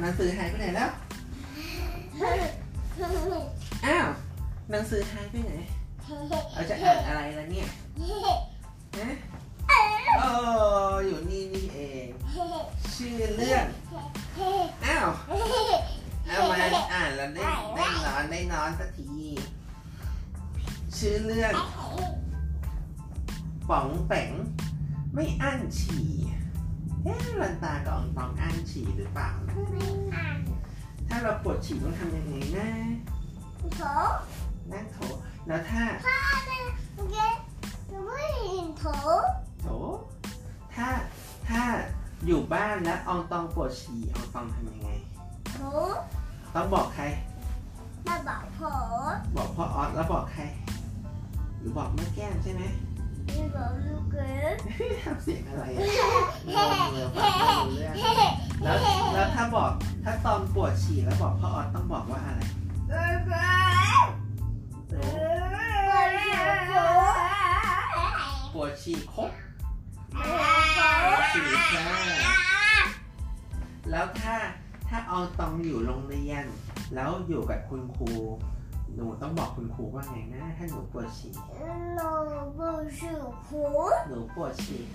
หนังสือหายไปไหนแล้ว อ้าว หนังสือหายไปไหน เราจะอ่านอะไรล่ะเนี่ยฮะโอ้อยู่นี่นี่เอง ชื่อเรื่อง อ้าวเอามาอ่านแล้วได้ได้นอนได้นอนสักที ชื่อเรื่อง ป๋องแป๋งไม่อั้นฉี่ เอ๊ะลันตากับอองตองอั้นฉี่หรือเปล่าถ้าเราปวดฉี่ต้องทำยังไงนะนั่งโถแล้วถ้าโถถ้าถ้าอยู่บ้านแล้วอองตองปวดฉี่อองตองทำยังไงต้องบอกใครบอกพ่อออสแล้วบอกใคร หรือบอกแม่แก้มใช่ไหม ทำเสียงอะไรอะงงเลยฟังไม่รู้เรื่องแล้วแล้วถ้าบอกถ้าตอนปวดฉี่แล้วบอกพ่อออสต้องบอกว่าอะไรปวดฉี่ครบฉี่แค่แล้วถ้าถ้าอองตองอยู่โรงเรียน แล้วอยู่กับคุณครูหนูต้องบอกคุณครูว่าไงนะ ถ้าหนูปวดฉี่หนูปวดฉี่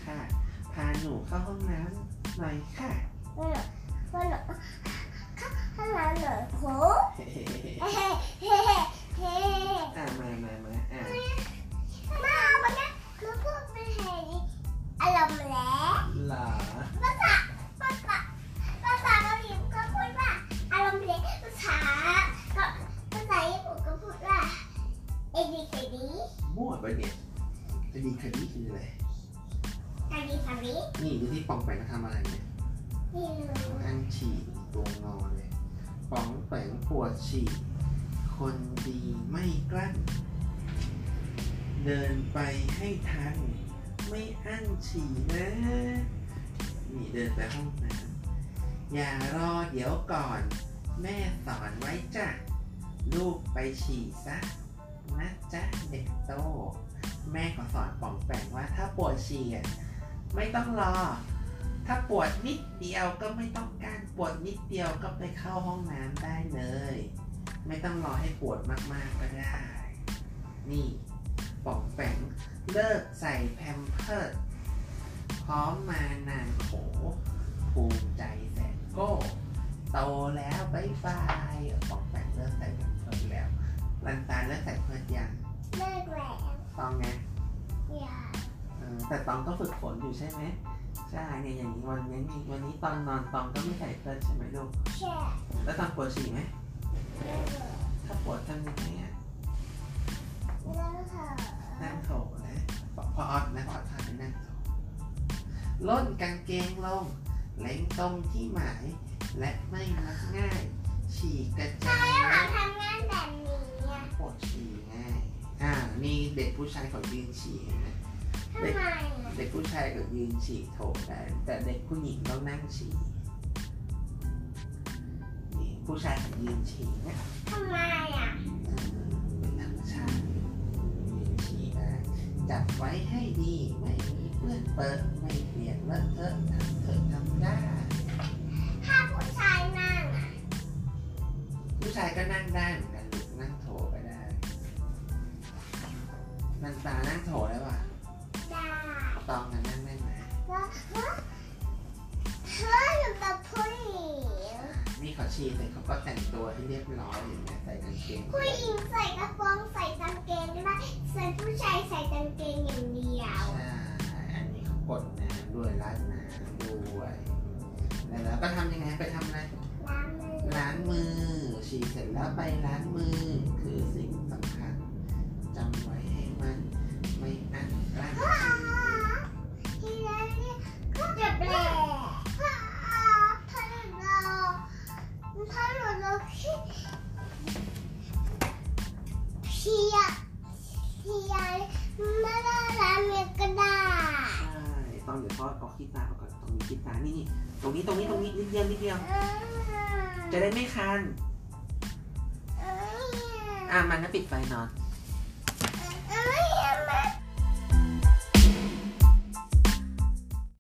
ค่ะ พาหนูเข้าห้องน้ำหน่อยค่ะอ่า จะดีคดีคืออะไรคาดีคาดีนี่ดูที่ปองแปงเขาทำอะไรเนี่ยนี่เลยอันฉี่ตัวงอเลยปองแปงปวดฉี่ คนดีไม่กลั้น เดินไปให้ทัน ไม่อั้นฉี่นะ นี่เดินไปห้องน้ำอย่ารอเดี๋ยวก่อน แม่สอนไว้จ้ะ ลูกไปฉี่ซะนะจ๊ะเด็กโต แม่ก็สอนป่องแปงว่าถ้าปวดฉี่อะไม่ต้องรอ ถ้าปวดนิดเดียวก็ไม่ต้องการปวดนิดเดียวก็ไปเข้าห้องน้ำได้เลย ไม่ต้องรอให้ปวดมากๆก็ได้ นี่ป่องแปงเลิกใส่แพมเพิร์สพร้อมมานานโขภูมิใจแสนโก้โตแล้วบายบายป่องแปงเลิกใส่แพมเพิร์สแล้วลันตาเลิกใส่เพิร์สยัง ตองไงอย่าเออแต่ตองก็ฝึกฝนอยู่ใช่ไหมใช่เนี่ยอย่างนี้วันนี้นี่วันนี้ตอนนอนตองก็ไม่ใส่เพิร์สใช่ไหมลูกแช่แล้วตอนปวดฉี่ไหมเลิกแล้วถ้าปวดทำยังไงอะเลิกเถอะนั่งโถนะพอพอออดนะพอออดทานไปนั่งโถล้นกางเกงลงเล็งตรงที่หมาย และไม่มักง่าย ฉี่กระจายหาทำงานแบบ อ่านี่เด็กผู้ชายเขายืนฉี่เห็นไหมทำไมอะเด็กผู้ชายก็ยืนฉี่โถได้แต่เด็กผู้หญิงต้องนั่งฉี่นี่ผู้ชายเขายืนฉี่เนี่ยทำไมอะเป็นธรรมชาติยืนฉี่ได้จับไว้ให้ดีไม่มีเปื้อนเปิด นี่เขาฉี่เสร็จเขาก็แต่งตัวให้เรียบร้อยอย่างเงี้ยใส่กางเกงผู้หญิงใส่กระโปรงใส่กางเกงก็ได้ส่วนผู้ชายใส่กางเกงอย่างเดียว ใช่อันนี้เขากดน้ำด้วยราดน้ำด้วย แล้วก็ทำยังไงไปทำอะไร ล้างมือล้างมือ ฉี่เสร็จแล้วไปล้างมือ คือสิ่งสำคัญจำไว้ให้มันไม่อั้นก นี้ขี้ตานี่นี่ตรงนี้ตรงนี้ตรงนี้นิดเดียวนิดเดียว จะได้ไม่คันอะมันนะปิดไฟนอน